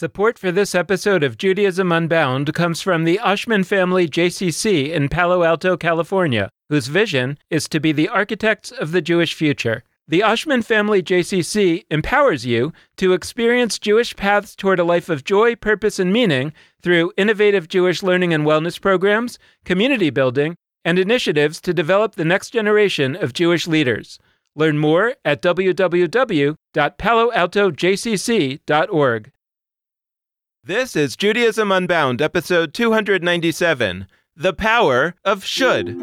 Support for this episode of Judaism Unbound comes from the Oshman Family JCC in Palo Alto, California, whose vision is to be the architects of the Jewish future. The Oshman Family JCC empowers you to experience Jewish paths toward a life of joy, purpose, and meaning through innovative Jewish learning and wellness programs, community building, and initiatives to develop the next generation of Jewish leaders. Learn more at www.paloaltojcc.org. This is Judaism Unbound, episode 297 The Power of Should.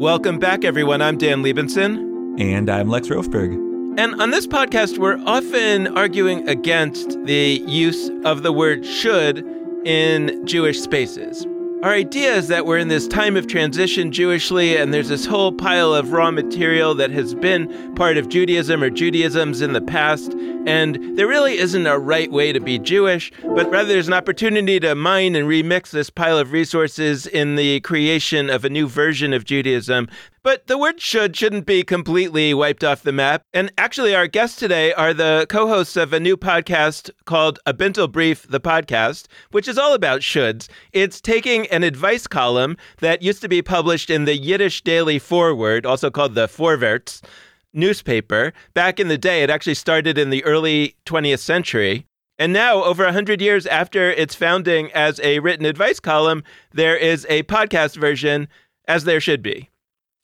Welcome back, everyone. I'm Dan Libenson. And I'm Lex Rofeberg. And on this podcast, we're often arguing against the use of the word should in Jewish spaces. Our idea is that we're in this time of transition Jewishly, and there's this whole pile of raw material that has been part of Judaism or Judaisms in the past, and there really isn't a right way to be Jewish, but rather there's an opportunity to mine and remix this pile of resources in the creation of a new version of Judaism but the word should shouldn't be completely wiped off the map. And actually, our guests today are the co hosts of a new podcast called A Bintel Brief, the podcast, which is all about shoulds. It's taking an advice column that used to be published in the Yiddish Daily Forward, also called the Vorwärts newspaper. Back in the day, it actually started in the early 20th century. And now, over 100 years after its founding as a written advice column, there is a podcast version, as there should be.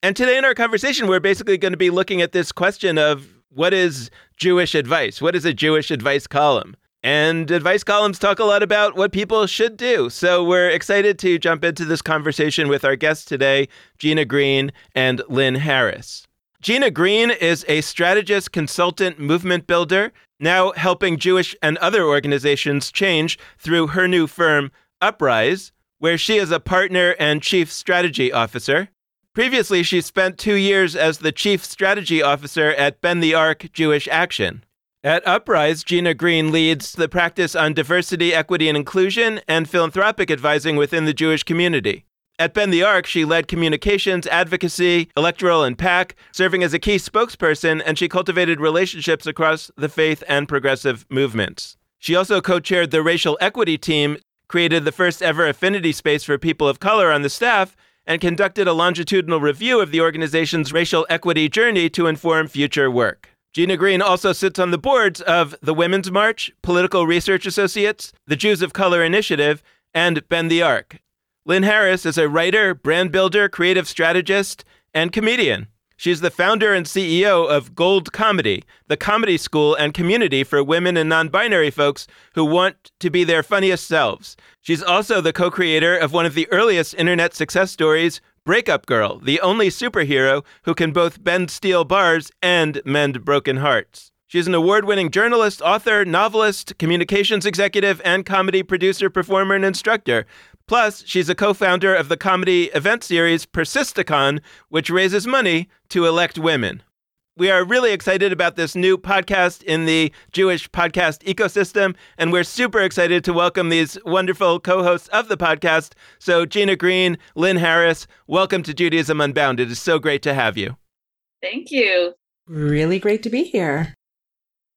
And today in our conversation, we're basically going to be looking at this question of what is Jewish advice? What is a Jewish advice column? And advice columns talk a lot about what people should do. So we're excited to jump into this conversation with our guests today, Gina Green and Lynn Harris. Gina Green is a strategist, consultant, movement builder, now helping Jewish and other organizations change through her new firm, Uprise, where she is a partner and chief strategy officer. Previously, she spent two years as the chief strategy officer at Bend the Arc Jewish Action. At Uprise, Gina Green leads the practice on diversity, equity, and inclusion and philanthropic advising within the Jewish community. At Bend the Arc, she led communications, advocacy, electoral, and PAC, serving as a key spokesperson, and she cultivated relationships across the faith and progressive movements. She also co chaired the racial equity team, created the first ever affinity space for people of color on the staff, and conducted a longitudinal review of the organization's racial equity journey to inform future work. Gina Green also sits on the boards of the Women's March, Political Research Associates, the Jews of Color Initiative, and Bend the Arc. Lynn Harris is a writer, brand builder, creative strategist, and comedian. She's the founder and CEO of Gold Comedy, the comedy school and community for women and non binary folks who want to be their funniest selves. She's also the co creator of one of the earliest internet success stories, Breakup Girl, the only superhero who can both bend steel bars and mend broken hearts. She's an award winning journalist, author, novelist, communications executive, and comedy producer, performer, and instructor. Plus, she's a co founder of the comedy event series Persisticon, which raises money to elect women. We are really excited about this new podcast in the Jewish podcast ecosystem, and we're super excited to welcome these wonderful co hosts of the podcast. So, Gina Green, Lynn Harris, welcome to Judaism Unbound. It is so great to have you. Thank you. Really great to be here.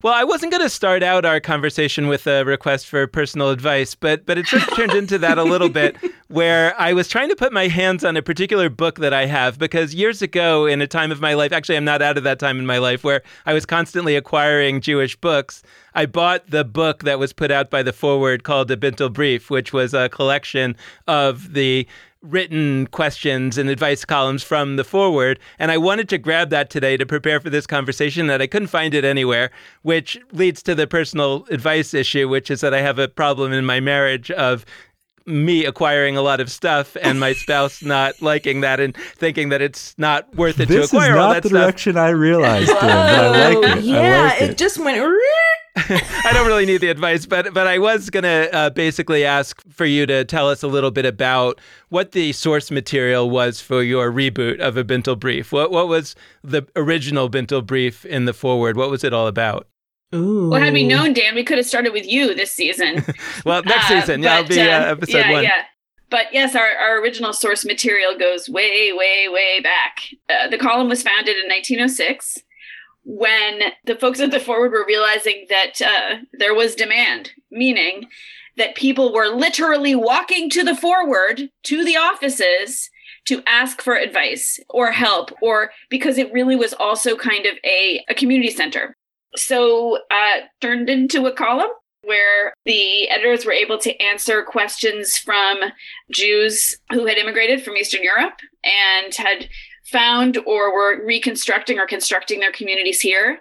Well, I wasn't going to start out our conversation with a request for personal advice, but but it sort of turned into that a little bit, where I was trying to put my hands on a particular book that I have because years ago, in a time of my life, actually, I'm not out of that time in my life where I was constantly acquiring Jewish books. I bought the book that was put out by the Forward called A Bintel Brief, which was a collection of the written questions and advice columns from the forward. And I wanted to grab that today to prepare for this conversation that I couldn't find it anywhere, which leads to the personal advice issue, which is that I have a problem in my marriage of me acquiring a lot of stuff and my spouse not liking that and thinking that it's not worth it this to acquire all that stuff. This is not the direction I realized, Dan, but I like it. Yeah, like it. it just went. I don't really need the advice, but but I was gonna uh, basically ask for you to tell us a little bit about what the source material was for your reboot of a Bintel Brief. What what was the original Bintel Brief in the forward? What was it all about? Ooh. Well, had we known, Dan, we could have started with you this season. well, next Uh, season, yeah, but, be uh, uh, episode yeah, one. Yeah. But yes, our, our original source material goes way, way, way back. Uh, the column was founded in 1906 when the folks at the Forward were realizing that uh, there was demand, meaning that people were literally walking to the Forward to the offices to ask for advice or help, or because it really was also kind of a, a community center. So uh, turned into a column where the editors were able to answer questions from Jews who had immigrated from Eastern Europe and had found or were reconstructing or constructing their communities here.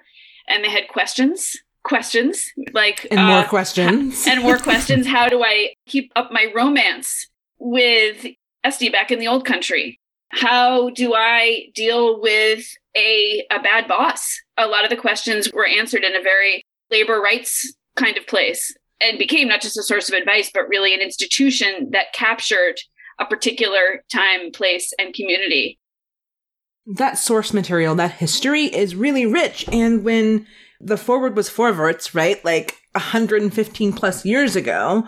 And they had questions, questions like And more questions. and more questions. How do I keep up my romance with Esty back in the old country? How do I deal with a, a bad boss? A lot of the questions were answered in a very labor rights kind of place and became not just a source of advice, but really an institution that captured a particular time, place, and community. that source material, that history is really rich. And when the forward was forwards, right, like 115 plus years ago,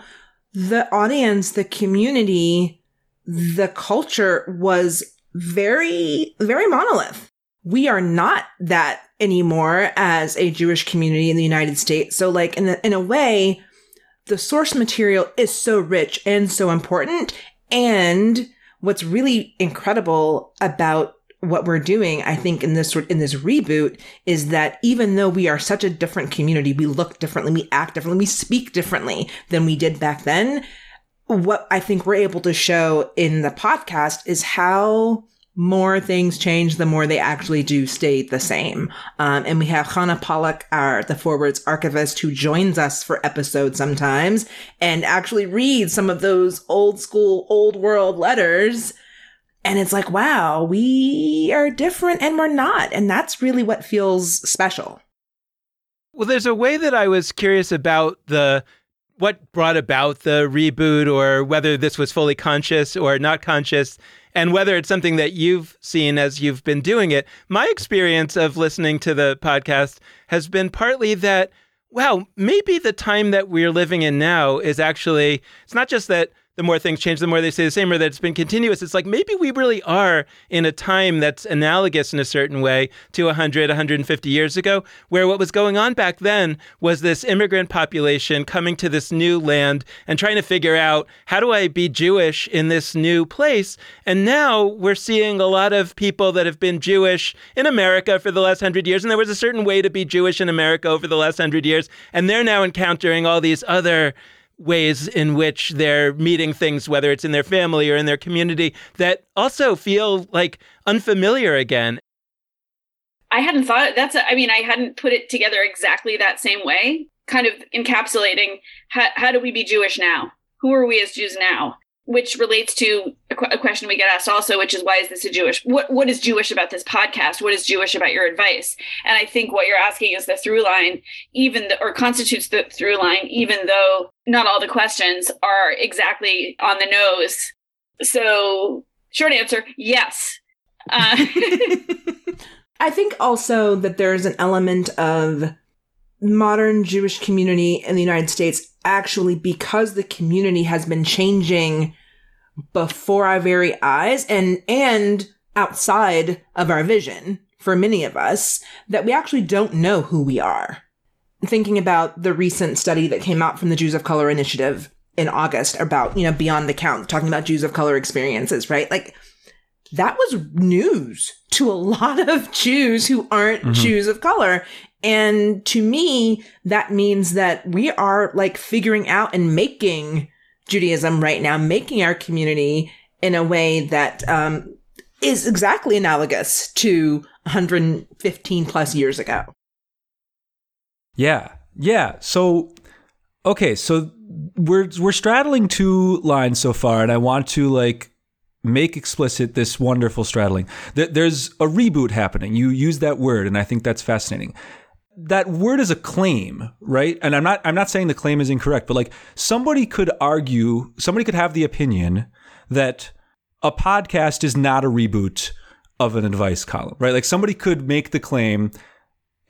the audience, the community, the culture was very, very monolith. We are not that anymore as a Jewish community in the United States. So, like, in a, in a way, the source material is so rich and so important. And what's really incredible about what we're doing, I think, in this sort in this reboot is that even though we are such a different community, we look differently, we act differently, we speak differently than we did back then. What I think we're able to show in the podcast is how more things change, the more they actually do stay the same. Um, and we have Chana Pollack, our the Forwards archivist, who joins us for episodes sometimes and actually reads some of those old school, old world letters. And it's like, wow, we are different and we're not. And that's really what feels special. Well, there's a way that I was curious about the what brought about the reboot or whether this was fully conscious or not conscious and whether it's something that you've seen as you've been doing it. My experience of listening to the podcast has been partly that wow, maybe the time that we're living in now is actually it's not just that the more things change, the more they stay the same, or that it's been continuous. It's like maybe we really are in a time that's analogous in a certain way to 100, 150 years ago, where what was going on back then was this immigrant population coming to this new land and trying to figure out how do I be Jewish in this new place? And now we're seeing a lot of people that have been Jewish in America for the last hundred years, and there was a certain way to be Jewish in America over the last hundred years, and they're now encountering all these other ways in which they're meeting things, whether it's in their family or in their community, that also feel like unfamiliar again. I hadn't thought that's, a, I mean, I hadn't put it together exactly that same way, kind of encapsulating how, how do we be Jewish now? Who are we as Jews now? Which relates to a, qu- a question we get asked also, which is why is this a Jewish? What what is Jewish about this podcast? What is Jewish about your advice? And I think what you're asking is the through line, even the, or constitutes the through line, even though not all the questions are exactly on the nose. So, short answer, yes. Uh, I think also that there's an element of modern Jewish community in the United States actually because the community has been changing before our very eyes and and outside of our vision for many of us that we actually don't know who we are. Thinking about the recent study that came out from the Jews of Color Initiative in August about, you know, beyond the count, talking about Jews of color experiences, right? Like that was news to a lot of Jews who aren't Mhm. Jews of color. And to me, that means that we are like figuring out and making Judaism right now, making our community in a way that um, is exactly analogous to 115 plus years ago. Yeah. Yeah. So okay, so we're we're straddling two lines so far and I want to like make explicit this wonderful straddling. There- There's a reboot happening. You use that word and I think that's fascinating. That word is a claim, right? And I'm not I'm not saying the claim is incorrect, but like somebody could argue, somebody could have the opinion that a podcast is not a reboot of an advice column, right? Like somebody could make the claim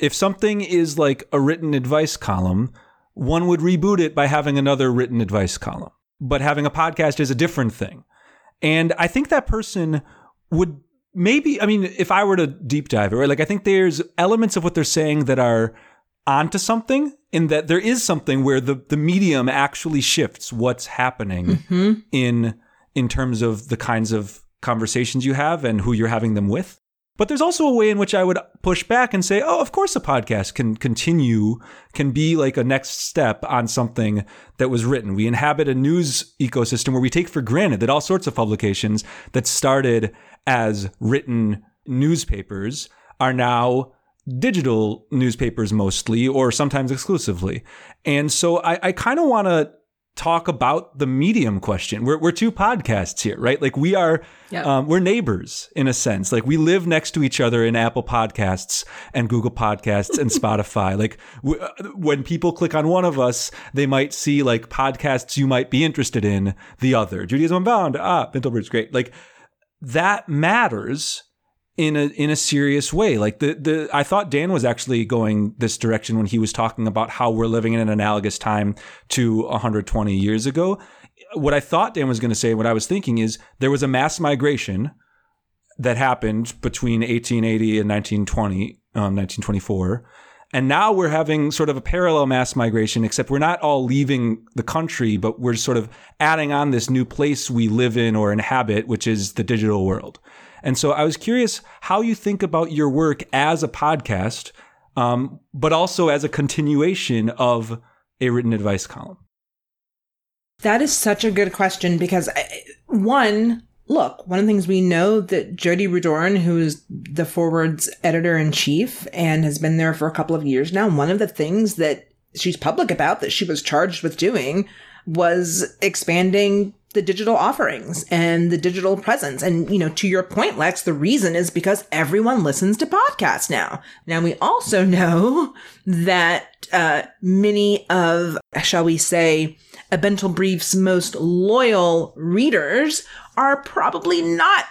if something is like a written advice column, one would reboot it by having another written advice column. But having a podcast is a different thing. And I think that person would maybe I mean if I were to deep dive it, right? Like I think there's elements of what they're saying that are onto something in that there is something where the the medium actually shifts what's happening Mm-hmm. in in terms of the kinds of conversations you have and who you're having them with. But there's also a way in which I would push back and say, oh, of course a podcast can continue, can be like a next step on something that was written. We inhabit a news ecosystem where we take for granted that all sorts of publications that started as written newspapers are now digital newspapers mostly or sometimes exclusively. And so I, I kind of want to talk about the medium question. We're, we're two podcasts here, right? Like we are, Yep. um, we're neighbors in a sense. Like we live next to each other in Apple Podcasts and Google Podcasts and Spotify. Like w- uh, when people click on one of us, they might see like podcasts you might be interested in. The other, Judaism Unbound, ah, Bintel Brief, great. Like that matters in a in a serious way. Like the the I thought Dan was actually going this direction when he was talking about how we're living in an analogous time to 120 years ago. What I thought Dan was going to say, what I was thinking is there was a mass migration that happened between 1880 and 1920, um, 1924. And now we're having sort of a parallel mass migration, except we're not all leaving the country, but we're sort of adding on this new place we live in or inhabit, which is the digital world. And so I was curious how you think about your work as a podcast, um, but also as a continuation of a written advice column. That is such a good question because I- one, look, one of the things we know that Jodi Rudoren, who is the Forward's editor in chief and has been there for a couple of years now, one of the things that she's public about that she was charged with doing was expanding the digital offerings and the digital presence. And, you know, to your point, Lex, the reason is because everyone listens to podcasts now. Now, we also know that uh, many of, shall we say, a Bintel Brief's most loyal readers are probably not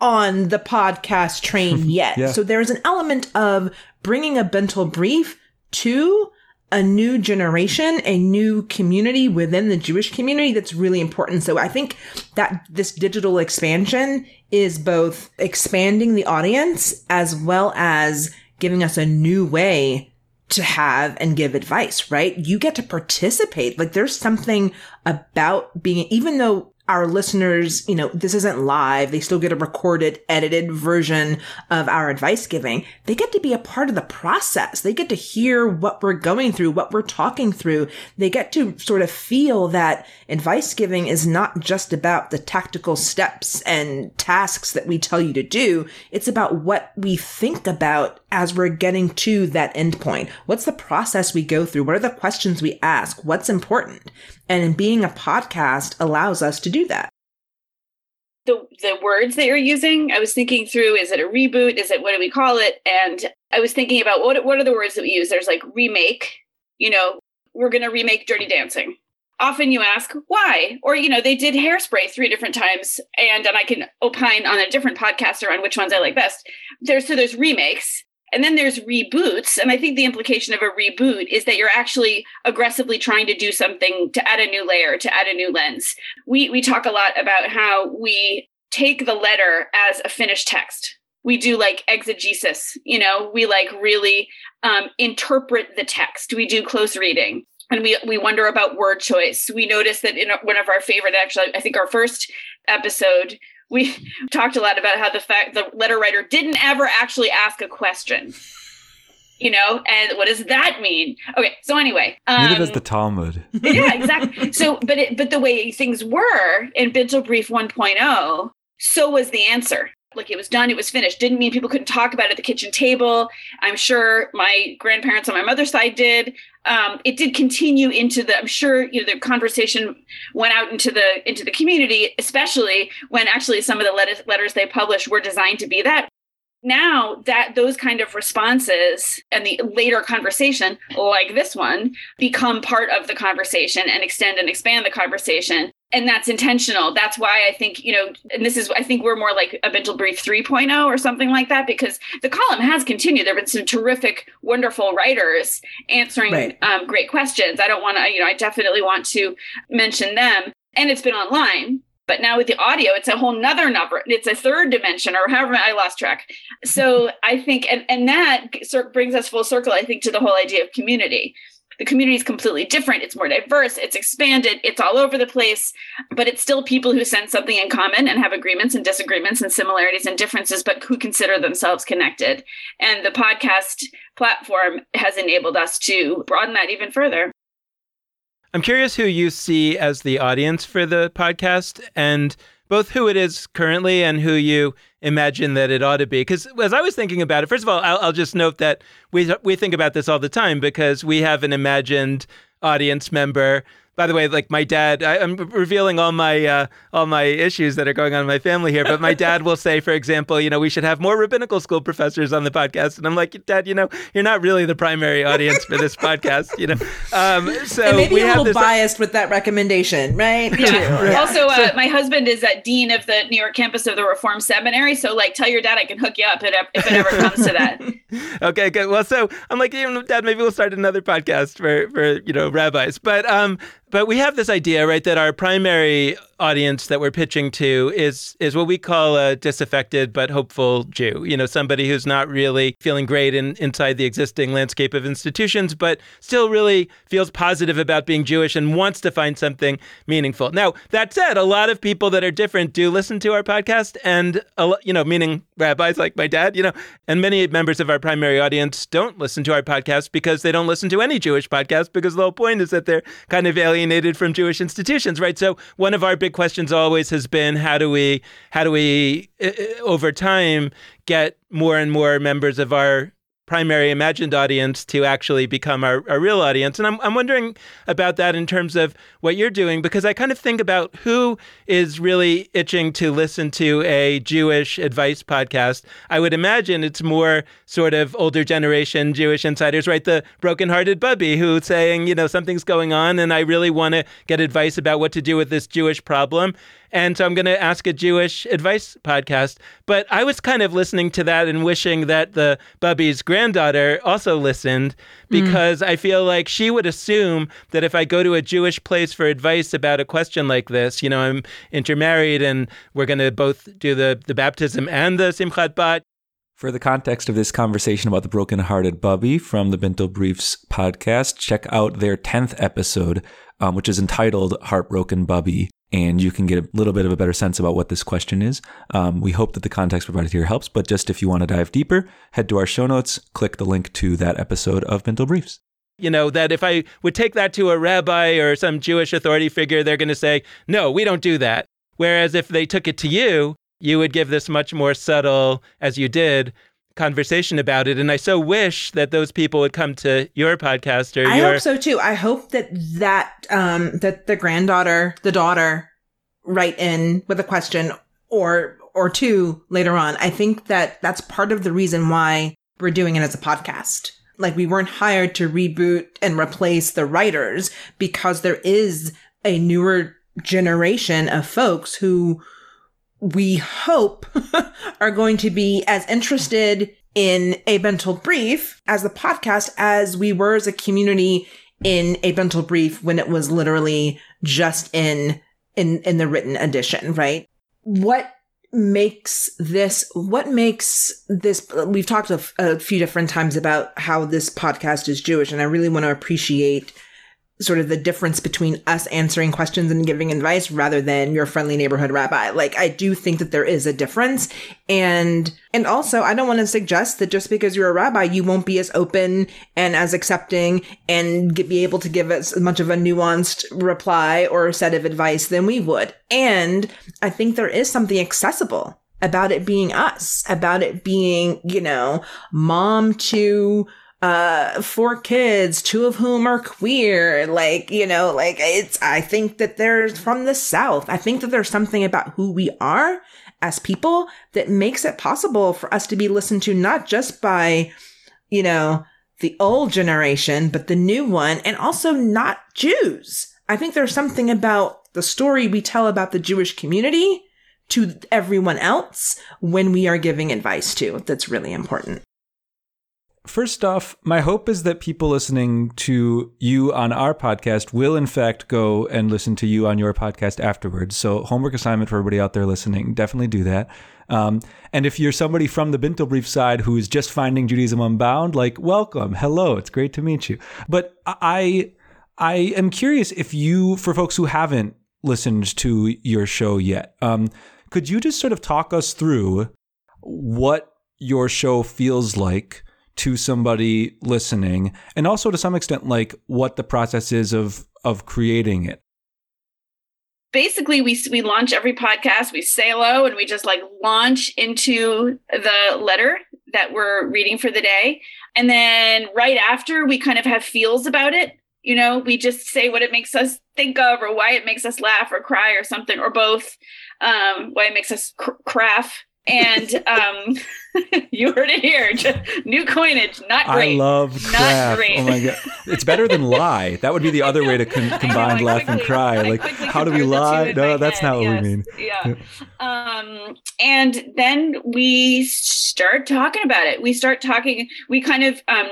on the podcast train yet. Yeah. So there's an element of bringing a Bintel Brief to a new generation, a new community within the Jewish community that's really important. So I think that this digital expansion is both expanding the audience as well as giving us a new way to have and give advice, right? You get to participate. Like there's something about being, even though our listeners, you know, this isn't live. They still get a recorded, edited version of our advice giving. They get to be a part of the process. They get to hear what we're going through, what we're talking through. They get to sort of feel that advice giving is not just about the tactical steps and tasks that we tell you to do. It's about what we think about as we're getting to that endpoint. What's the process we go through? What are the questions we ask? What's important? And being a podcast allows us to do that. the the words that you're using i was thinking through is it a reboot? Is it what do we call it? And i was thinking about what what are the words that we use? There's like remake you know we're going to remake dirty dancing. Often you ask why or you know they did hairspray three different times and and i can opine on a different podcast around which ones i like best. There's so there's remakes and then there's reboots and i think the implication of a reboot is that you're actually aggressively trying to do something to add a new layer to add a new lens. We we talk a lot about how we take the letter as a finished text. We do like exegesis you know? We like really um, interpret the text. We do close reading and we we wonder about word choice. We notice that in one of our favorite actually i think our first episode we talked a lot about how the fact the letter writer didn't ever actually ask a question you know and what does that mean okay so anyway Neither um, does the Talmud. yeah, exactly. So, but it, but the way things were in Bintel Brief 1.0, so was the answer. Like it was done, it was finished. Didn't mean people couldn't talk about it at the kitchen table. I'm sure my grandparents on my mother's side did. Um, it did continue into the. I'm sure you know the conversation went out into the into the community, especially when actually some of the letters letters they published were designed to be that now that those kind of responses and the later conversation like this one become part of the conversation and extend and expand the conversation and that's intentional that's why i think you know and this is i think we're more like a Bintel Brief 3.0 or something like that because the column has continued there have been some terrific wonderful writers answering Right. um, great questions i don't want to you know i definitely want to mention them and it's been online But now with the audio, it's a whole nother number. It's a third dimension, or however I lost track. So I think, and, and that brings us full circle, I think, to the whole idea of community. The community is completely different. It's more diverse. It's expanded. It's all over the place, but it's still people who sense something in common and have agreements and disagreements and similarities and differences, but who consider themselves connected. And the podcast platform has enabled us to broaden that even further. I'm curious who you see as the audience for the podcast and both who it is currently and who you imagine that it ought to be. Because as I was thinking about it, first of all, I'll, I'll, just note that we we think about this all the time because we have an imagined audience member by the way, like my dad, I, am revealing all my uh, all my issues that are going on in my family here. But my dad will say, for example, you know, we should have more rabbinical school professors on the podcast, and I'm like, Dad, you know, you're not really the primary audience for this podcast, you know. Um, so and maybe we a have little this, biased with that recommendation, right? Yeah. Right. Also, uh, my husband is at dean of the New York campus of the Reform Seminary, so like, tell your dad I can hook you up if it ever comes to that. okay, good. Well, so I'm like, Dad, maybe we'll start another podcast for for you know rabbis, but um, but we have this idea, right, that our primary audience that we're pitching to is is what we call a disaffected but hopeful Jew. You know, somebody who's not really feeling great in, inside the existing landscape of institutions, but still really feels positive about being Jewish and wants to find something meaningful. Now, that said, a lot of people that are different do listen to our podcast, and you know, meaning rabbis like my dad, you know, and many members of our primary audience don't listen to our podcast because they don't listen to any Jewish podcast because the whole point is that they're kind of alienated from Jewish institutions, right? So one of our big questions always has been how do we how do we uh, over time get more and more members of our primary imagined audience to actually become our, our real audience. And I'm, I'm wondering about that in terms of what you're doing, because I kind of think about who is really itching to listen to a Jewish advice podcast. I would imagine it's more sort of older generation Jewish insiders, right? The brokenhearted bubby who's saying, you know, something's going on and I really want to get advice about what to do with this Jewish problem. And so I'm going to ask a Jewish advice podcast. But I was kind of listening to that and wishing that the Bubby's granddaughter also listened because mm. I feel like she would assume that if I go to a Jewish place for advice about a question like this, you know, I'm intermarried and we're going to both do the, the baptism and the Simchat Bat. For the context of this conversation about the broken-hearted Bubby from the Bintel Briefs podcast, check out their 10th episode, um, which is entitled Heartbroken Bubby and you can get a little bit of a better sense about what this question is. Um, we hope that the context provided here helps, but just if you want to dive deeper, head to our show notes, click the link to that episode of Bintel Briefs. You know, that if I would take that to a rabbi or some Jewish authority figure, they're going to say, no, we don't do that. Whereas if they took it to you, you would give this much more subtle, as you did, conversation about it. And I so wish that those people would come to your podcast or I your... hope so too. I hope that that um that the granddaughter, the daughter write in with a question or or two later on. I think that that's part of the reason why we're doing it as a podcast. Like we weren't hired to reboot and replace the writers because there is a newer generation of folks who we hope are going to be as interested in a Bintel Brief as the podcast as we were as a community in a Bintel Brief when it was literally just in in in the written edition, right? What makes this what makes this we've talked a, a few different times about how this podcast is Jewish and I really want to appreciate sort of the difference between us answering questions and giving advice rather than your friendly neighborhood rabbi. Like I do think that there is a difference. And, and also I don't want to suggest that just because you're a rabbi, you won't be as open and as accepting and get, be able to give us as much of a nuanced reply or set of advice than we would. And I think there is something accessible about it being us, about it being, you know, mom to, uh four kids two of whom are queer like you know like it's i think that there's from the south. I think that there's something about who we are as people that makes it possible for us to be listened to not just by you know the old generation but the new one and also not jews. I think there's something about the story we tell about the jewish community to everyone else when we are giving advice to that's really important first off, my hope is that people listening to you on our podcast will, in fact, go and listen to you on your podcast afterwards. So, homework assignment for everybody out there listening definitely do that. Um, and if you're somebody from the Bintel Brief side who's just finding Judaism Unbound, like, welcome, hello, it's great to meet you. But I, I am curious if you, for folks who haven't listened to your show yet, um, could you just sort of talk us through what your show feels like to somebody listening and also to some extent like what the process is of of creating it. Basically we we launch every podcast we say hello and we just like launch into the letter that we're reading for the day. And then right after we kind of have feels about it. You know we just say what it makes us think of or why it makes us laugh or cry or something or both um why it makes us cr- craft and um, you heard it here. New coinage, not great. I love not great. Oh my god, it's better than lie. That would be the other way to con- combine I laugh and cry. Like, how do we compared the two lie? No, that's head, not what we yes, mean. Yeah. Um, and then we start talking about it. We start talking. We kind of um,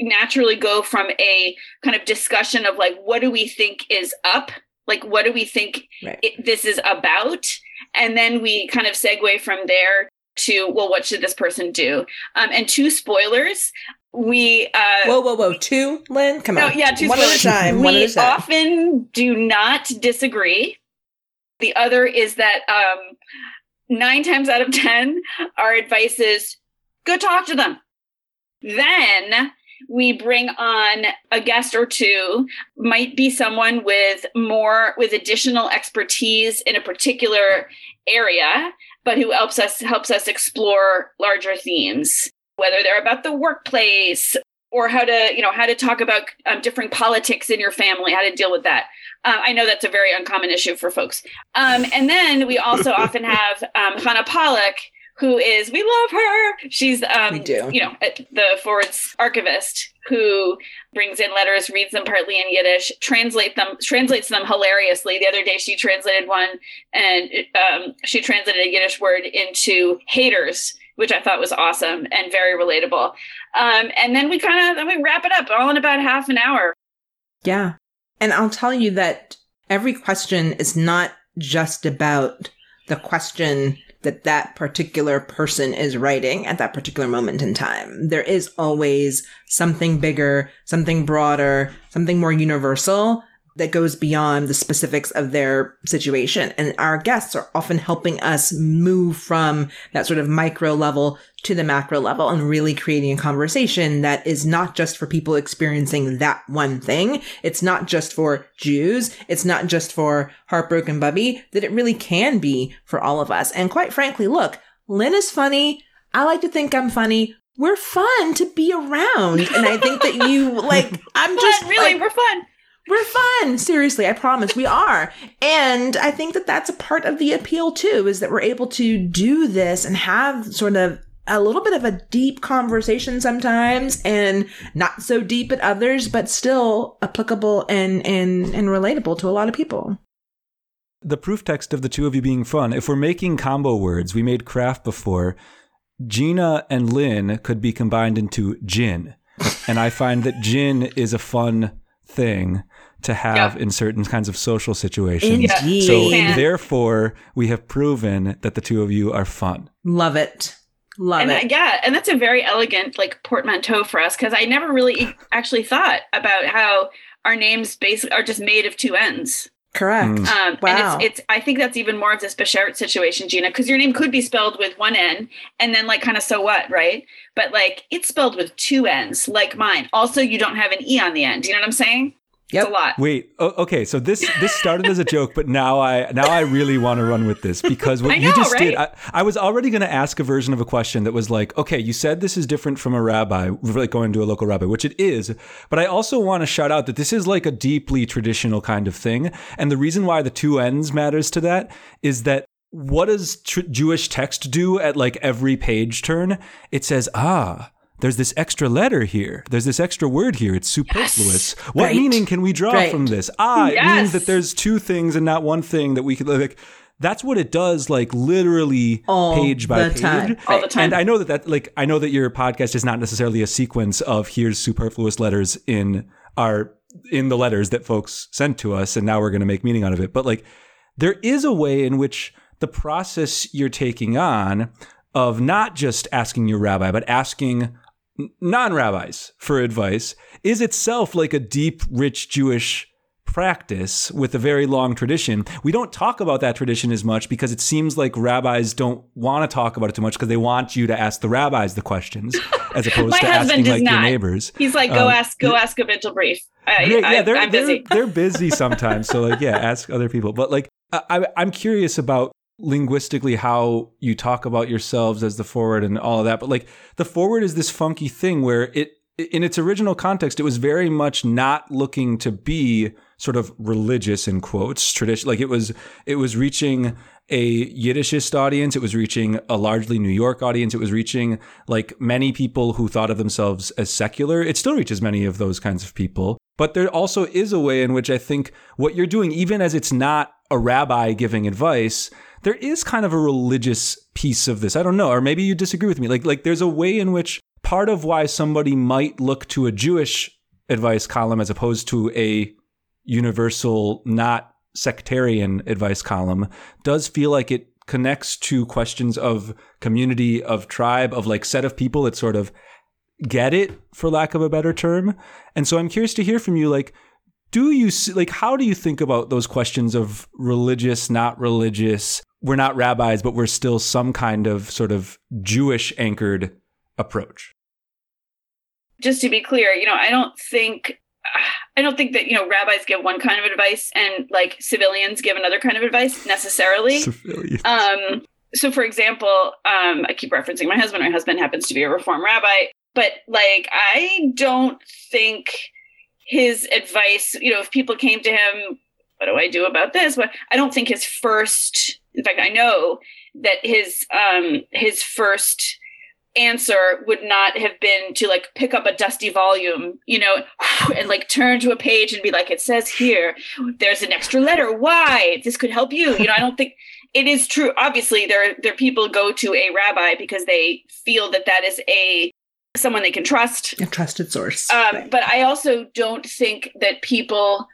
naturally go from a kind of discussion of like, what do we think is up? Like, what do we think Right. it, this is about? And then we kind of segue from there to, well, what should this person do? Um, and two spoilers. We uh, Whoa, whoa, whoa. Two, Lynn? Come no, on. yeah, two One at a spoilers. time. We a time. often do not disagree. The other is that um, nine times out of ten, our advice is go talk to them. Then we bring on a guest or two, might be someone with more with additional expertise in a particular area, but who helps us helps us explore larger themes, whether they're about the workplace or how to you know how to talk about um, different politics in your family how to deal with that. Uh, i know that's a very uncommon issue for folks. Um, and then we also often have um, Chana Pollack who is we love her she's um, We do. you know the forwards archivist who brings in letters reads them partly in yiddish translate them translates them hilariously the other day she translated one and um, she translated a yiddish word into haters which i thought was awesome and very relatable um, and then we kind of then we wrap it up all in about half an hour. Yeah. And I'll tell you that every question is not just about the question that that particular person is writing at that particular moment in time. There is always something bigger, something broader, something more universal that goes beyond the specifics of their situation. And our guests are often helping us move from that sort of micro level to the macro level and really creating a conversation that is not just for people experiencing that one thing. It's not just for Jews. It's not just for Heartbroken Bubby, that it really can be for all of us. And quite frankly, look, Lynn is funny. I like to think I'm funny. We're fun to be around. And I think that you, like, I'm just But really, like, we're fun. we're fun. Seriously, I promise we are. And I think that that's a part of the appeal too, is that we're able to do this and have sort of a little bit of a deep conversation sometimes and not so deep at others, but still applicable and, and, and relatable to a lot of people. the proof text of the two of you being fun. If we're making combo words, we made craft before. Gina and Lynn could be combined into gin. And I find that gin is a fun thing to have Yeah. in certain kinds of social situations. Indeed. So Yeah. therefore, we have proven that the two of you are fun. Love it. Love and it. yeah, and that's a very elegant like portmanteau for us because I never really actually thought about how our names basically are just made of two ends. Correct. Mm. Um, Wow. And it's, it's I think that's even more of this Bashert situation, Gina, because your name could be spelled with one N and then like kind of so what, right? But like it's spelled with two N's, like mine. Also, you don't have an E on the end. You know what I'm saying? Yep. It's a lot. Wait, oh, okay. So this this started as a joke, but now I now I really want to run with this because what I you know, just did. I, I was already going to ask a version of a question that was like, okay, you said this is different from a rabbi, like going to a local rabbi, which it is, but I also want to shout out that this is like a deeply traditional kind of thing, and the reason why the two ends matters to that is that what does tr- Jewish text do at like every page turn? It says, ah. There's this extra letter here. There's this extra word here. It's superfluous. What Right. meaning can we draw Right. from this? Ah, it means that there's two things and not one thing that we could like. that's what it does, like literally All page by page. time. All the time. And I know that that like I know that your podcast is not necessarily a sequence of here's superfluous letters in our in the letters that folks sent to us, and now we're going to make meaning out of it. But like there is a way in which the process you're taking on of not just asking your rabbi, but asking non-rabbis for advice is itself like a deep, rich Jewish practice with a very long tradition. We don't talk about that tradition as much because it seems like rabbis don't want to talk about it too much because they want you to ask the rabbis the questions as opposed to asking like your neighbors. He's like, go Um, ask, go ask a Bintel Brief. I, Yeah, yeah, I, they're, I'm they're, busy. they're busy sometimes. So like, yeah, ask other people. But like, I, I- I'm curious about linguistically how you talk about yourselves as the forward and all of that. But like, the forward is this funky thing where it, in its original context, it was very much not looking to be sort of religious in quotes tradition. Like it was, it was reaching a Yiddishist audience. It was reaching a largely New York audience. It was reaching like many people who thought of themselves as secular. It still reaches many of those kinds of people. But there also is a way in which I think what you're doing, even as it's not a rabbi giving advice, there is kind of a religious piece of this. I don't know, or maybe you disagree with me. Like, like there's a way in which part of why somebody might look to a Jewish advice column as opposed to a universal, not sectarian advice column does feel like it connects to questions of community, of tribe, of like set of people that sort of get it, for lack of a better term. And so I'm curious to hear from you, like, do you see, like, how do you think about those questions of religious, not religious? We're not rabbis, but we're still some kind of sort of Jewish anchored approach. just to be clear, you know, I don't think I don't think that you know rabbis give one kind of advice and like civilians give another kind of advice necessarily. Civilians. Um, so, for example, um, I keep referencing my husband. My husband happens to be a reform rabbi, but like I don't think his advice. You know, if people came to him, what do I do about this? But I don't think his first. In fact, I know that his um, his first answer would not have been to like pick up a dusty volume, you know, and like turn to a page and be like, it says here, there's an extra letter. Why? This could help you. You know, I don't think it is true. Obviously, there there people go to a rabbi because they feel that that is a someone they can trust. A trusted source. Um, but I also don't think that people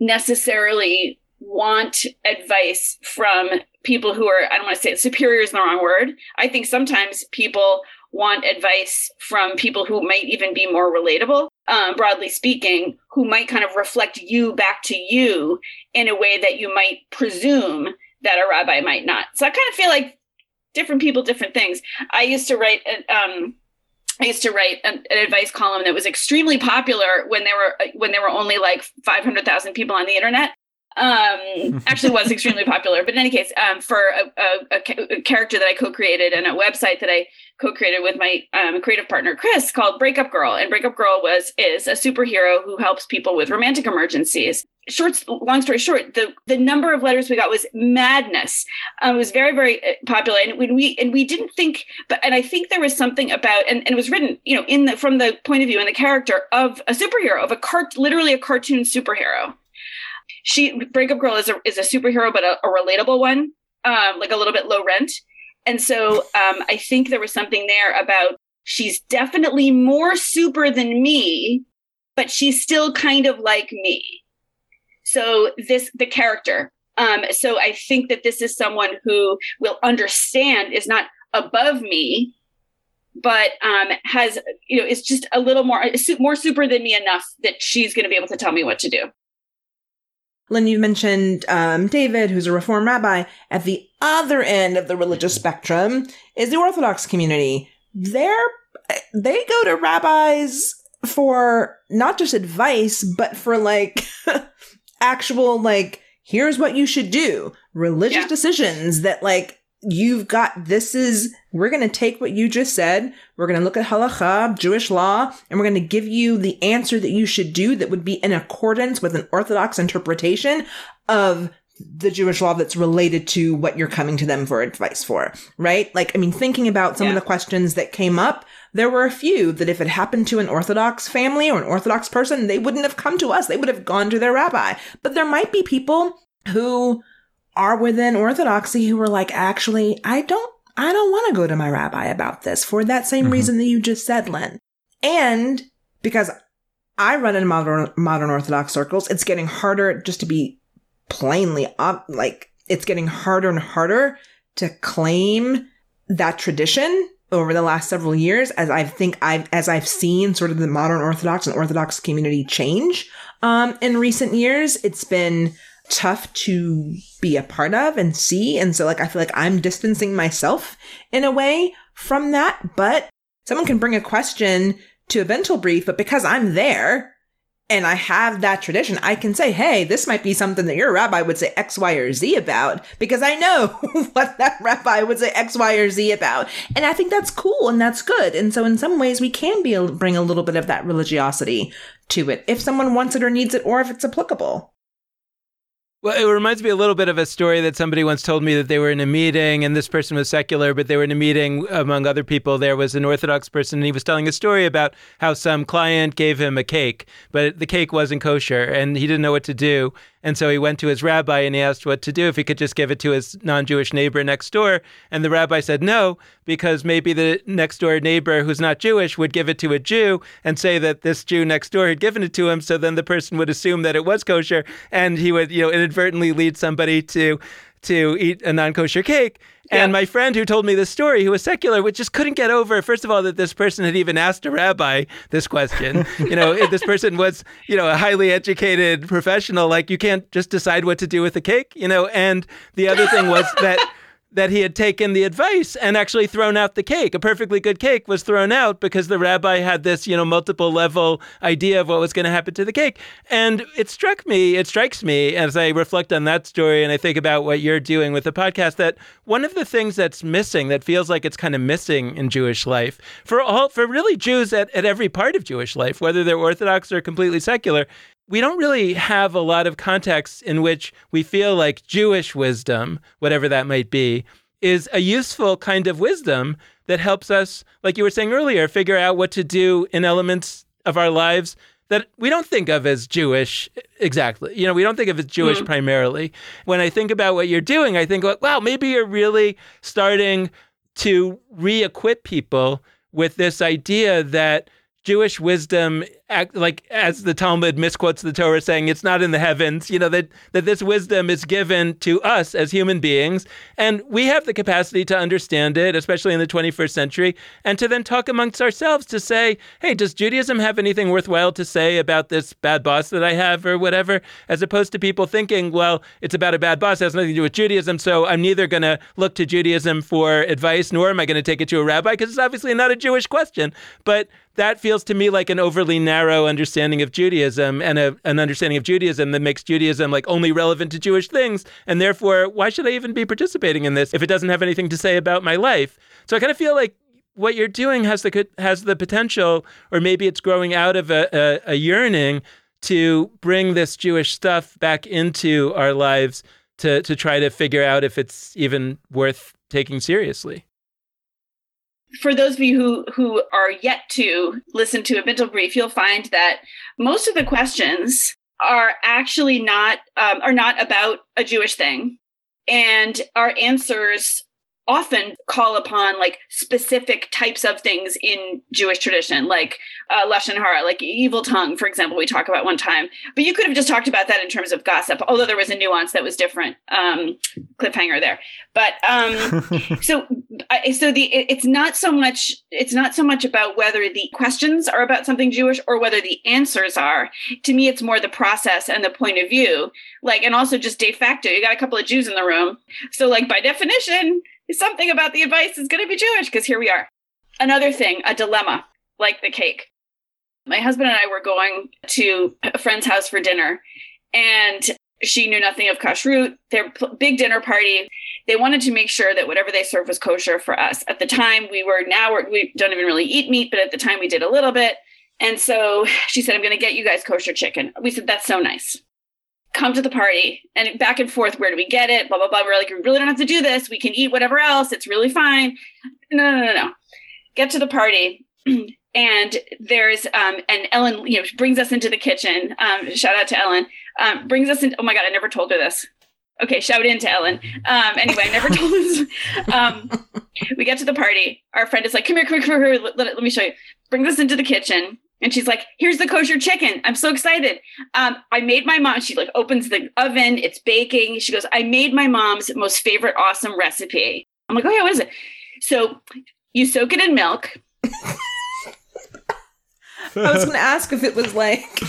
necessarily want advice from people who are, I don't want to say it, superior is the wrong word. I think sometimes people want advice from people who might even be more relatable, um, broadly speaking, who might kind of reflect you back to you in a way that you might presume that a rabbi might not. So I kind of feel like different people, different things. I used to write, um, I used to write an, an, advice column that was extremely popular when there were when there were only like 500,000 people on the internet. Um, actually was extremely popular, but in any case, um, for a, a, a, character that I co-created and a website that I co-created with my um, creative partner Chris called Breakup Girl, and Breakup Girl was is a superhero who helps people with romantic emergencies. Short, long story short, the the number of letters we got was madness. Um, it was very very popular, and when we and we didn't think, but and I think there was something about, and, and it was written, you know, in the from the point of view and the character of a superhero, of a cart, literally a cartoon superhero she breakup girl is a is a superhero but a, a relatable one um like a little bit low rent. And so um i think there was something there about she's definitely more super than me but she's still kind of like me. So this the character um so i think that this is someone who will understand is not above me but um has you know it's just a little more more super than me enough that she's going to be able to tell me what to do Lynn, you mentioned um, David, who's a Reform rabbi. At the other end of the religious spectrum is the Orthodox community. They're, they go to rabbis for not just advice, but for like actual, like, here's what you should do. Religious yeah. decisions that, like, you've got this is we're going to take what you just said we're going to look at halacha jewish law and we're going to give you the answer that you should do that would be in accordance with an orthodox interpretation of the jewish law that's related to what you're coming to them for advice for right? Like i mean thinking about some yeah. of the questions that came up there were a few that if it happened to an orthodox family or an orthodox person they wouldn't have come to us. They would have gone to their rabbi. But there might be people who are within Orthodoxy who are like, actually, I don't, I don't want to go to my rabbi about this for that same Mhm. reason that you just said, Lynn. And because I run in modern, modern Orthodox circles, it's getting harder just to be plainly up, like, it's getting harder and harder to claim that tradition over the last several years as I think I've as I've seen sort of the modern Orthodox and Orthodox community change um, in recent years. It's been tough to be a part of and see, and so like I feel like I'm distancing myself in a way from that. But someone can bring a question to a Bintel Brief, but because I'm there and I have that tradition, I can say, hey, this might be something that your rabbi would say X, Y, or Z about because I know what that rabbi would say X, Y, or Z about. And I think that's cool and that's good. And so in some ways, we can be bring a little bit of that religiosity to it if someone wants it or needs it or if it's applicable. Well, it reminds me a little bit of a story that somebody once told me that they were in a meeting and this person was secular, but they were in a meeting among other people. There was an Orthodox person and he was telling a story about how some client gave him a cake, but the cake wasn't kosher and he didn't know what to do. And so he went to his rabbi and he asked what to do, if he could just give it to his non Jewish neighbor next door. And the rabbi said no, because maybe the next door neighbor who's not Jewish would give it to a Jew and say that this Jew next door had given it to him. So then the person would assume that it was kosher and he would, you know, inadvertently lead somebody to to eat a non-kosher cake. And my friend who told me this story, who was secular, which just couldn't get over, first of all, that this person had even asked a rabbi this question. you know, this person was, you know, a highly educated professional. Like you can't just decide what to do with the cake, you know. And the other thing was that that he had taken the advice and actually thrown out the cake. A perfectly good cake was thrown out because the rabbi had this, you know, multiple level idea of what was going to happen to the cake. And it struck me, it strikes me as I reflect on that story and I think about what you're doing with the podcast that one of the things that's missing, that feels like it's kind of missing in Jewish life, for all for really Jews at, at every part of Jewish life, whether they're Orthodox or completely secular, we don't really have a lot of contexts in which we feel like Jewish wisdom, whatever that might be, is a useful kind of wisdom that helps us, like you were saying earlier, figure out what to do in elements of our lives that we don't think of as Jewish exactly. You know, we don't think of it as Jewish mm-hmm. primarily. When I think about what you're doing, I think, wow, maybe you're really starting to re equip people with this idea that Jewish wisdom, like as the Talmud misquotes the Torah, saying it's not in the heavens. You know that that this wisdom is given to us as human beings, and we have the capacity to understand it, especially in the 21st century, and to then talk amongst ourselves to say, "Hey, does Judaism have anything worthwhile to say about this bad boss that I have, or whatever?" As opposed to people thinking, "Well, it's about a bad boss, it has nothing to do with Judaism, so I'm neither going to look to Judaism for advice, nor am I going to take it to a rabbi because it's obviously not a Jewish question." But that feels to me like an overly narrow understanding of Judaism and a, an understanding of Judaism that makes Judaism like only relevant to Jewish things. And therefore, why should I even be participating in this if it doesn't have anything to say about my life? So I kind of feel like what you're doing has the has the potential, or maybe it's growing out of a, a, a yearning to bring this Jewish stuff back into our lives to to try to figure out if it's even worth taking seriously. For those of you who who are yet to listen to a Bintel Brief, you'll find that most of the questions are actually not um, are not about a Jewish thing, and our answers often call upon like specific types of things in Jewish tradition, like uh, lashon hara, like evil tongue, for example. We talk about one time, but you could have just talked about that in terms of gossip, although there was a nuance that was different. Um, cliffhanger there, but um, so so the it- it's not so much it's not so much about whether the questions are about something Jewish or whether the answers are. To me, it's more the process and the point of view. Like, and also just de facto, you got a couple of Jews in the room, so like by definition, something about the advice is going to be Jewish because here we are. Another thing, a dilemma, like the cake. My husband and I were going to a friend's house for dinner, and she knew nothing of kashrut. Their big dinner party. They wanted to make sure that whatever they served was kosher for us. At the time, we were now we don't even really eat meat, but at the time we did a little bit. And so she said, "I'm going to get you guys kosher chicken." We said, "That's so nice." Come to the party and back and forth. Where do we get it? Blah blah blah. We're like, we really don't have to do this. We can eat whatever else. It's really fine. No, no, no, no. Get to the party. And there's um and Ellen, you know, brings us into the kitchen. Um, shout out to Ellen. Um, brings us in. Oh my god, I never told her this. Okay, shout in to Ellen. Um, anyway, I never told this. Um, we get to the party. Our friend is like, "Come here, come here, come here. Let, let, let me show you." Brings us into the kitchen, and she's like, "Here's the kosher chicken. I'm so excited. Um, I made my mom." She like opens the oven. It's baking. She goes, "I made my mom's most favorite awesome recipe." I'm like, "Oh yeah, what is it?" So you soak it in milk. I was going to ask if it was like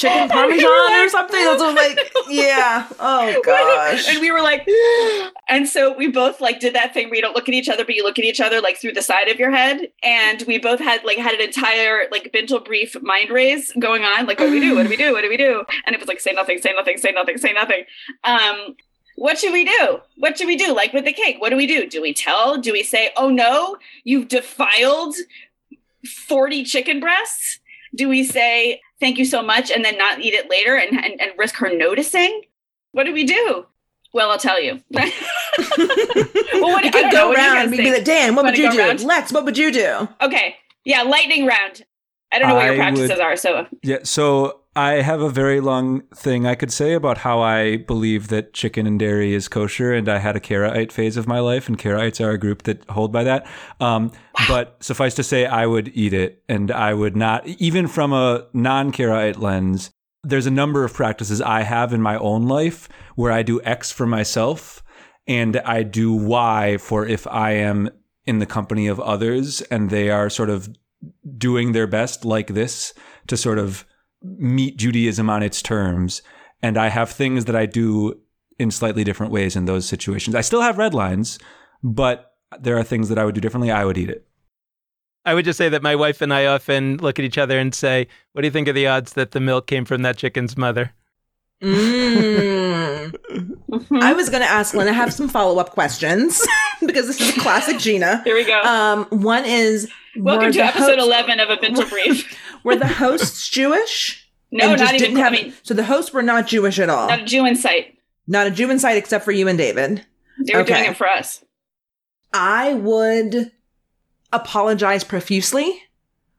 chicken parmesan or something. I was like, yeah. Oh gosh. and we were like, and so we both like did that thing where you don't look at each other, but you look at each other like through the side of your head. And we both had like had an entire like Bintel brief mind raise going on. Like, what do we do? What do we do? What do we do? And it was like, say nothing, say nothing, say nothing, say nothing. Um, what should we do? What should we do? Like with the cake, what do we do? Do we tell? Do we say, oh no, you've defiled 40 chicken breasts? Do we say, thank you so much, and then not eat it later and, and, and risk her noticing? What do we do? Well, I'll tell you. well, what, we could go around. We'd be like, Dan, what would you do? Around? Lex, what would you do? Okay. Yeah, lightning round. I don't know what your practices would, are. So yeah, so I have a very long thing I could say about how I believe that chicken and dairy is kosher, and I had a Karaite phase of my life, and Karaites are a group that hold by that. Um, wow. But suffice to say, I would eat it, and I would not, even from a non-Karaite lens. There's a number of practices I have in my own life where I do X for myself, and I do Y for if I am in the company of others and they are sort of doing their best like this to sort of meet Judaism on its terms. And I have things that I do in slightly different ways in those situations. I still have red lines, but there are things that I would do differently. I would eat it. I would just say that my wife and I often look at each other and say, What do you think of the odds that the milk came from that chicken's mother? Mm. I was going to ask Lynn. I have some follow up questions because this is a classic Gina. Here we go. Um, one is Welcome to episode hosts, 11 of A Bintel Brief. were the hosts Jewish? No, not even. Have, I mean, so the hosts were not Jewish at all. Not a Jew in sight. Not a Jew in sight, except for you and David. They were okay. doing it for us. I would apologize profusely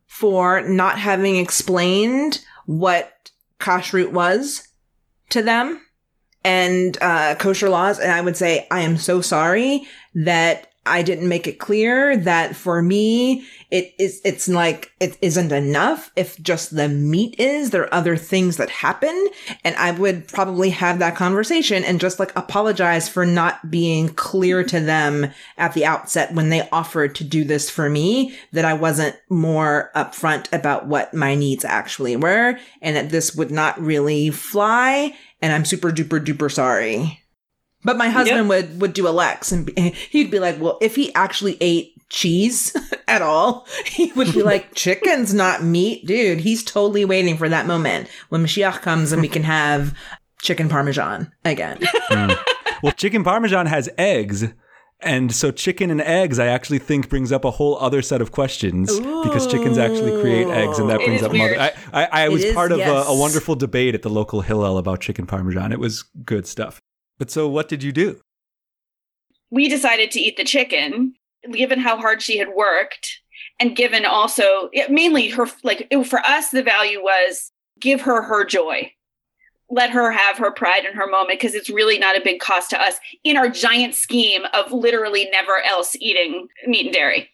for not having explained what kashrut was to them and uh, kosher laws. And I would say, I am so sorry that I didn't make it clear that for me, it is, it's like, it isn't enough if just the meat is. There are other things that happen. And I would probably have that conversation and just like apologize for not being clear to them at the outset when they offered to do this for me, that I wasn't more upfront about what my needs actually were and that this would not really fly. And I'm super duper duper sorry. But my husband yep. would would do a Lex, and he'd be like, "Well, if he actually ate cheese at all, he would be like, chicken's not meat, dude. He's totally waiting for that moment when Mashiach comes and we can have chicken parmesan again." Mm. Well, chicken parmesan has eggs. And so chicken and eggs, I actually think brings up a whole other set of questions Ooh. because chickens actually create eggs, and that brings up mother. I, I, I was is, part of yes. a, a, wonderful debate at the local Hillel about chicken parmesan. It was good stuff. But so what did you do? We decided to eat the chicken, given how hard she had worked, and given also mainly her like it, for us the value was give her her joy. Let her have her pride in her moment because it's really not a big cost to us in our giant scheme of literally never else eating meat and dairy.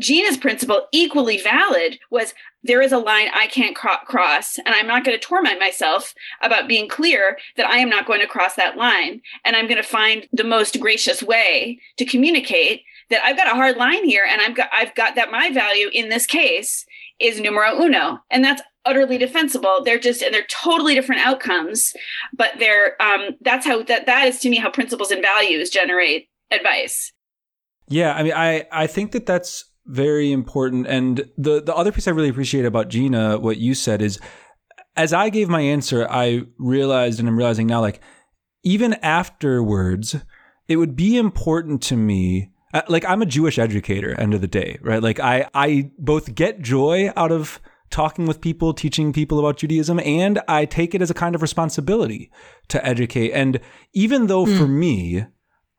Gina's principle, equally valid, was there is a line I can't cro- cross, and I'm not going to torment myself about being clear that I am not going to cross that line. And I'm going to find the most gracious way to communicate that I've got a hard line here, and I've got I've got that my value in this case is numero uno, and that's utterly defensible. They're just and they're totally different outcomes, but they're um, that's how that that is to me how principles and values generate advice. Yeah, I mean, I I think that that's very important. And the the other piece I really appreciate about Gina, what you said is, as I gave my answer, I realized, and I'm realizing now, like even afterwards, it would be important to me. Uh, like I'm a Jewish educator, end of the day, right? Like I I both get joy out of talking with people, teaching people about Judaism, and I take it as a kind of responsibility to educate. And even though mm. for me,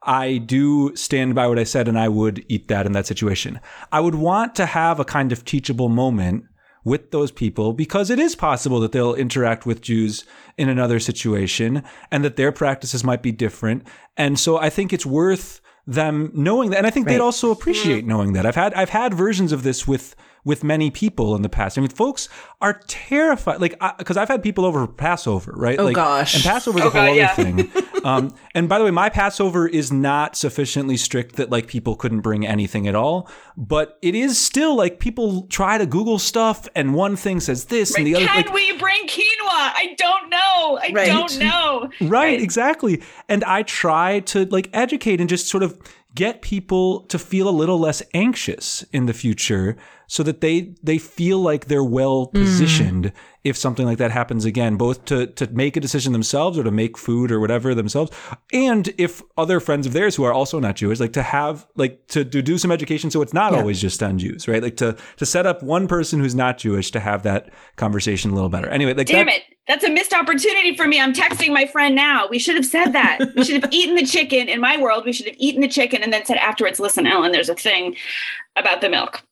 I do stand by what I said and I would eat that in that situation. I would want to have a kind of teachable moment with those people because it is possible that they'll interact with Jews in another situation and that their practices might be different. And so I think it's worth them knowing that. And I think Right. they'd also appreciate mm-hmm. knowing that. I've had I've had versions of this with with many people in the past. I mean, folks are terrified, like because I've had people over for Passover, right? Oh, like, gosh. and Passover's Oh, a whole God, other yeah. thing. Um, and by the way, my Passover is not sufficiently strict that like people couldn't bring anything at all. But it is still like people try to Google stuff, and one thing says this, and the other. Can like, we bring quinoa? I don't know. I Right. don't know. Right, exactly. And I try to like educate and just sort of get people to feel a little less anxious in the future so that they they feel like they're well mm. positioned if something like that happens again both to to make a decision themselves or to make food or whatever themselves and if other friends of theirs who are also not Jewish like to have like to, to do some education so it's not always just on Jews right like to to set up one person who's not Jewish to have that conversation a little better anyway like Damn that, it. That's a missed opportunity for me. I'm texting my friend now. We should have said that. We should have eaten the chicken. In my world, we should have eaten the chicken and then said afterwards, listen, Ellen, there's a thing about the milk.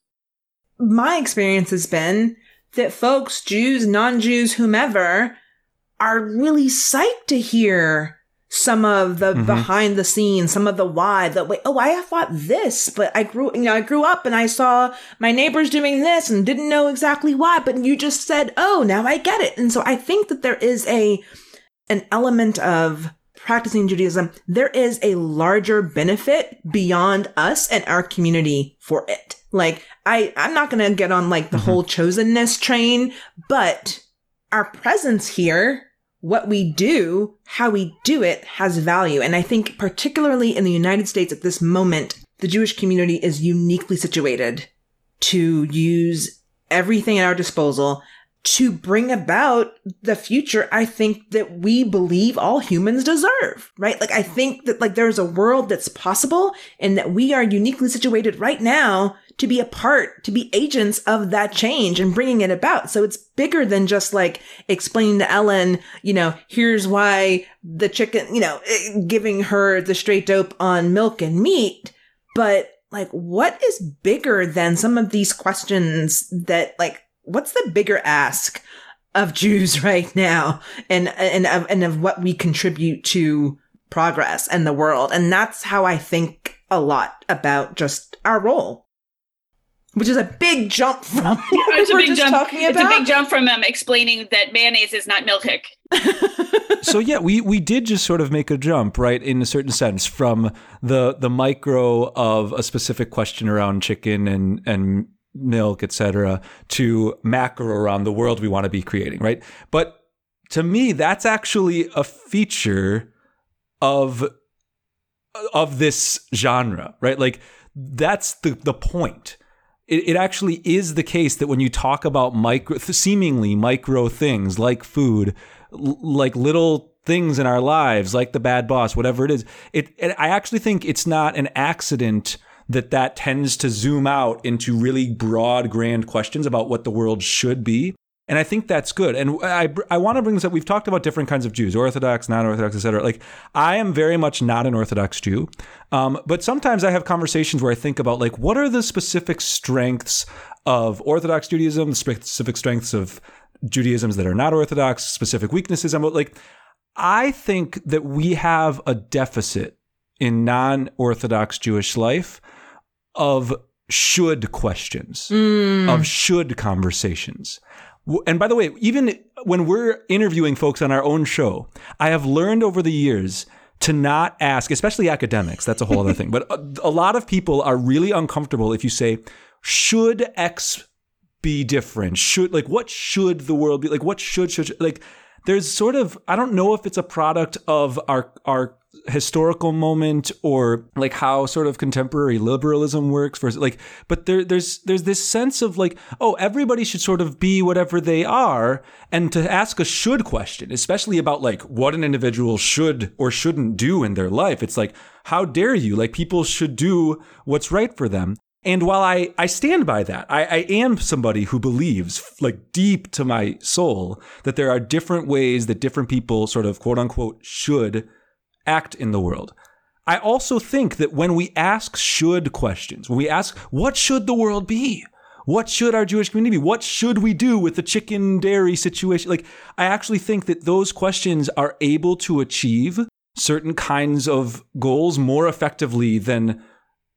My experience has been that folks, Jews, non Jews, whomever, are really psyched to hear some of the Mhm. behind the scenes, some of the why, the way, oh, I thought this, but I grew, you know, I grew up and I saw my neighbors doing this and didn't know exactly why, but you just said, oh, now I get it. And so I think that there is a, an element of practicing Judaism, there is a larger benefit beyond us and our community for it. Like, I, I'm not to get on like the mm-hmm. whole chosenness train, but our presence here, what we do, how we do it has value. And I think particularly in the United States at this moment, the Jewish community is uniquely situated to use everything at our disposal to bring about the future I think that we believe all humans deserve, right? Like I think that like there's a world that's possible and that we are uniquely situated right now to be a part, to be agents of that change and bringing it about. So it's bigger than just like explaining to Ellen, you know, here's why the chicken, you know, eh, giving her the straight dope on milk and meat, but like what is bigger than some of these questions that like what's the bigger ask of Jews right now and and of and of what we contribute to progress and the world and that's how I think a lot about just our role which is a big jump from what It's a we're big just jump. talking It's a big jump from um, explaining that mayonnaise is not milkhick. so yeah, we we did just sort of make a jump, right, in a certain sense, from the the micro of a specific question around chicken and and milk, etc., to macro around the world we want to be creating, right? But to me, that's actually a feature of of this genre, right? Like that's the the point. It, it actually is the case that when you talk about micro, seemingly micro things like food, l- like little things in our lives, like the bad boss, whatever it is, it, it I actually think it's not an accident that that tends to zoom out into really broad, grand questions about what the world should be. And I think that's good. And I, I want to bring this up. We've talked about different kinds of Jews, Orthodox, non-Orthodox, etc. Like I am very much not an Orthodox Jew, um, but sometimes I have conversations where I think about like what are the specific strengths of Orthodox Judaism, the specific strengths of Judaisms that are not Orthodox, specific weaknesses. I'm like, I think that we have a deficit in non-Orthodox Jewish life of should questions, mm. of should conversations. And by the way, even when we're interviewing folks on our own show, I have learned over the years to not ask, especially academics, that's a whole other thing, but a, a lot of people are really uncomfortable if you say, should X be different? Should, like, what should the world be? Like, what should, should, should- like, there's sort of, I don't know if it's a product of our, our, historical moment or like how sort of contemporary liberalism works versus like but there there's there's this sense of like oh everybody should sort of be whatever they are. And to ask a should question especially about like what an individual should or shouldn't do in their life it's like how dare you? Like people should do what's right for them. And while I, I stand by that, I, I am somebody who believes, like deep to my soul, that there are different ways that different people sort of quote unquote should act in the world. I also think that when we ask should questions, when we ask, what should the world be? what should our Jewish community be? What should we do with the chicken dairy situation? Like, I actually think that those questions are able to achieve certain kinds of goals more effectively than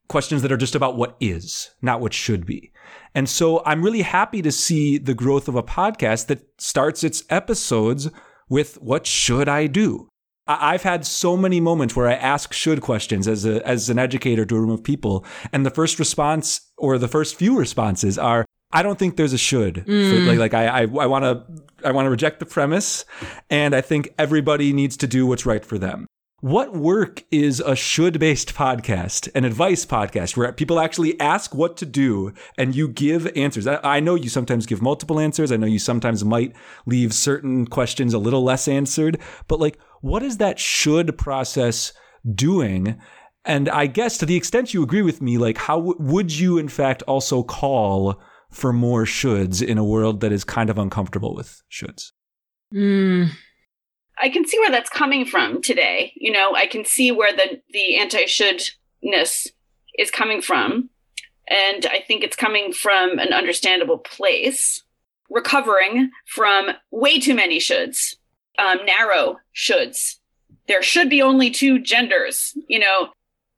questions that are just about what is, not what should be. And so I'm really happy to see the growth of a podcast that starts its episodes with what should I do? I've had so many moments where I ask should questions as a as an educator to a room of people, and the first response or the first few responses are, "I don't think there's a should." Mm. For, like, like I I want to I want to reject the premise, and I think everybody needs to do what's right for them. What work is a should based podcast, an advice podcast where people actually ask what to do and you give answers? I, I, know you sometimes give multiple answers. I know you sometimes might leave certain questions a little less answered, but like, what is that should process doing? And I guess to the extent you agree with me, like, how w- would you in fact also call for more shoulds in a world that is kind of uncomfortable with shoulds? Mm. I can see where that's coming from today. You know, I can see where the the anti shouldness is coming from, and I think it's coming from an understandable place, recovering from way too many shoulds, um, narrow shoulds. There should be only two genders, you know.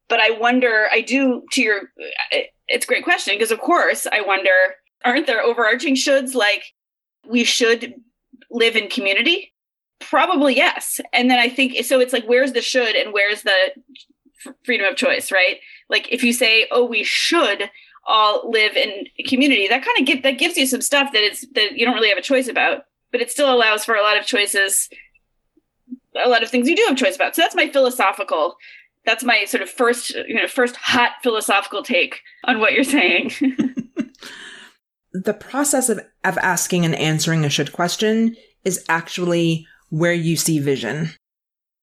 But I wonder. I do to your. It's a great question because, of course, I wonder. Aren't there overarching shoulds like we should live in community? Probably yes. And then I think so. It's like, where's the should and where's the freedom of choice, right? Like, if you say, "Oh, we should all live in community," that kind of get that gives you some stuff that it's that you don't really have a choice about, but it still allows for a lot of choices, a lot of things you do have choice about. So that's my philosophical. That's my sort of first, you know, first hot philosophical take on what you're saying. the process of, of asking and answering a should question is actually where you see vision.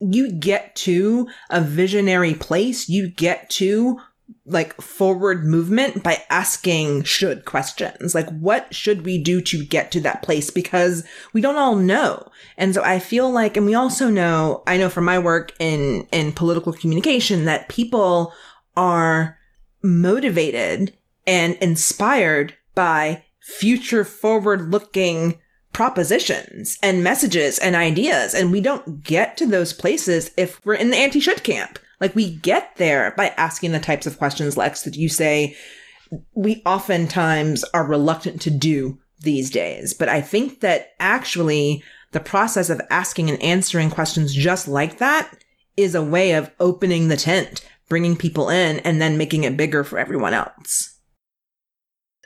You get to a visionary place, you get to like forward movement by asking should questions. Like, what should we do to get to that place? Because we don't all know. And so I feel like, and we also know, I know from my work in, in political communication that people are motivated and inspired by future forward looking propositions and messages and ideas. And we don't get to those places if we're in the anti should camp. Like we get there by asking the types of questions, Lex, that you say we oftentimes are reluctant to do these days. But I think that actually the process of asking and answering questions just like that is a way of opening the tent, bringing people in, and then making it bigger for everyone else.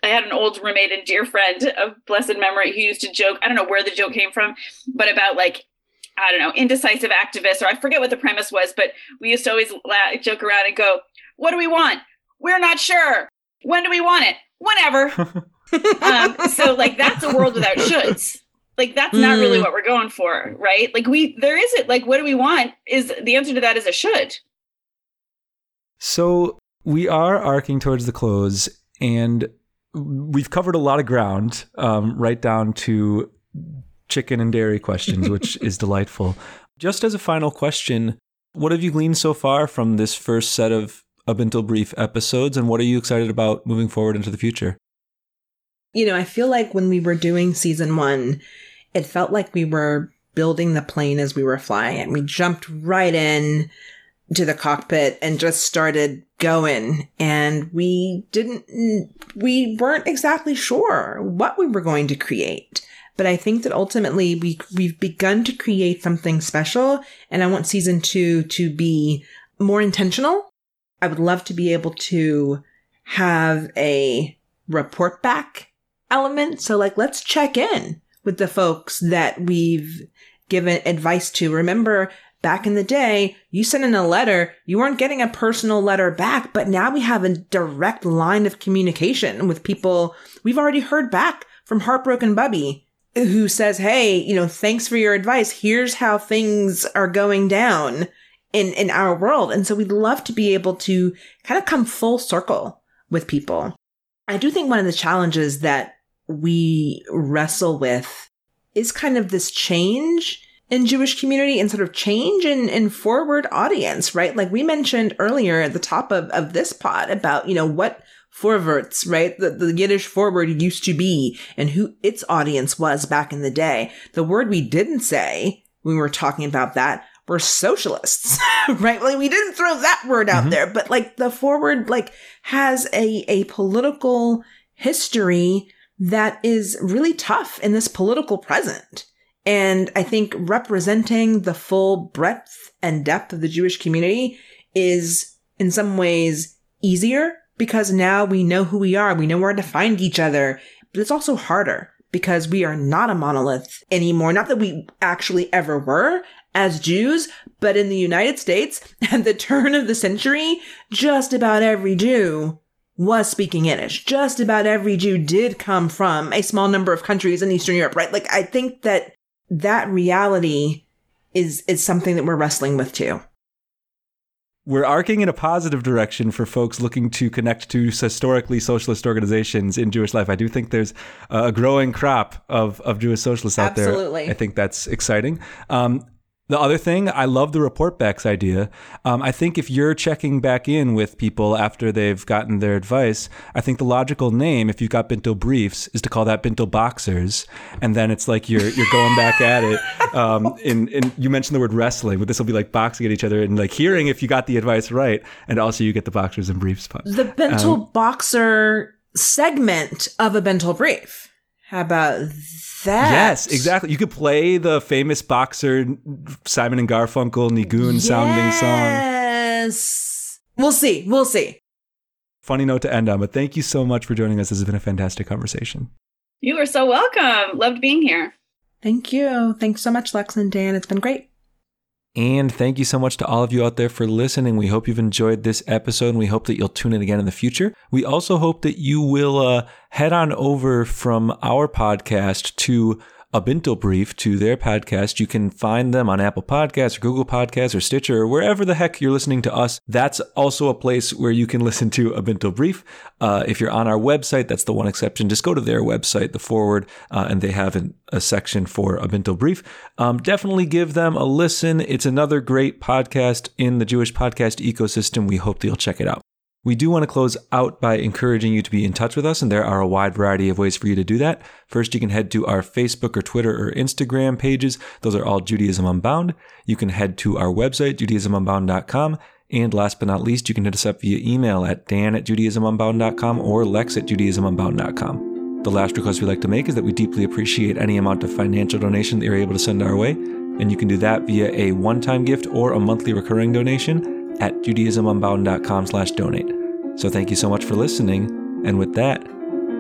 I had an old roommate and dear friend of blessed memory who used to joke. I don't know where the joke came from, but about like I don't know indecisive activists, or I forget what the premise was. But we used to always laugh, joke around and go, "What do we want? We're not sure. When do we want it? Whenever." um, so like that's a world without shoulds. Like that's not really what we're going for, right? Like we there is it. Like what do we want? Is the answer to that is a should. So we are arcing towards the close, and we've covered a lot of ground, um, right down to chicken and dairy questions, which is delightful. Just as a final question, what have you gleaned so far from this first set of A Bintel Brief episodes, and what are you excited about moving forward into the future? You know, I feel like when we were doing season one, it felt like we were building the plane as we were flying it. We jumped right in to the cockpit and just started going and we didn't we weren't exactly sure what we were going to create but i think that ultimately we we've begun to create something special and i want season 2 to be more intentional. I would love to be able to have a report back element. So like let's check in with the folks that we've given advice to. Remember back in the day, you sent in a letter, you weren't getting a personal letter back, but now we have a direct line of communication with people. We've already heard back from Heartbroken Bubby, who says, Hey, you know, thanks for your advice. Here's how things are going down in, in our world. And so we'd love to be able to kind of come full circle with people. I do think one of the challenges that we wrestle with is kind of this change in Jewish community and sort of change in, in forward audience, right? Like we mentioned earlier at the top of, of this pod about, you know, what Vorwärts, right? The, the Yiddish forward used to be and who its audience was back in the day. The word we didn't say when we were talking about that were socialists, right? Like we didn't throw that word out Mhm. there, but like the forward like has a, a political history that is really tough in this political present. And I think representing the full breadth and depth of the Jewish community is in some ways easier because now we know who we are. We know where to find each other, but it's also harder because we are not a monolith anymore. Not that we actually ever were as Jews, but in the United States at the turn of the century, just about every Jew was speaking Yiddish. Just about every Jew did come from a small number of countries in Eastern Europe, right? Like I think that that reality is is something that we're wrestling with too. We're arcing in a positive direction for folks looking to connect to historically socialist organizations in Jewish life. I do think there's a growing crop of, of Jewish socialists out Absolutely. there. I think that's exciting. Um, the other thing, I love the report backs idea. Um, I think if you're checking back in with people after they've gotten their advice, I think the logical name, if you've got Bintel Briefs, is to call that Bintel boxers, and then it's like you're you're going back at it. Um, in, in you mentioned the word wrestling, but this will be like boxing at each other and like hearing if you got the advice right, and also you get the boxers and briefs. The Bintel Boxer segment of a Bintel Brief. How about that? Yes, exactly. You could play the famous boxer Simon and Garfunkel Nigun sounding song. Yes. We'll see. We'll see. Funny note to end on, but thank you so much for joining us. This has been a fantastic conversation. You are so welcome. Loved being here. Thank you. Thanks so much, Lex and Dan. It's been great. And thank you so much to all of you out there for listening. We hope you've enjoyed this episode and we hope that you'll tune in again in the future. We also hope that you will uh, head on over from our podcast to a Bintel Brief to their podcast. You can find them on Apple Podcasts or Google Podcasts or Stitcher or wherever the heck you're listening to us. That's also a place where you can listen to a Bintel Brief. Uh, if you're on our website, that's the one exception. Just go to their website, the forward, uh, and they have an, a section for a Bintel Brief. Um, definitely give them a listen. It's another great podcast in the Jewish podcast ecosystem. We hope that you'll check it out. We do want to close out by encouraging you to be in touch with us, and there are a wide variety of ways for you to do that. First, you can head to our Facebook or Twitter or Instagram pages. Those are all Judaism Unbound. You can head to our website, judaismunbound.com. And last but not least, you can hit us up via email at dan at judaismunbound.com or lex at judaismunbound.com. The last request we'd like to make is that we deeply appreciate any amount of financial donation that you're able to send our way. And you can do that via a one-time gift or a monthly recurring donation at judaismunbound.com slash donate. So thank you so much for listening. And with that,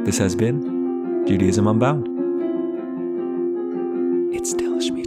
this has been Judaism Unbound. It's delish.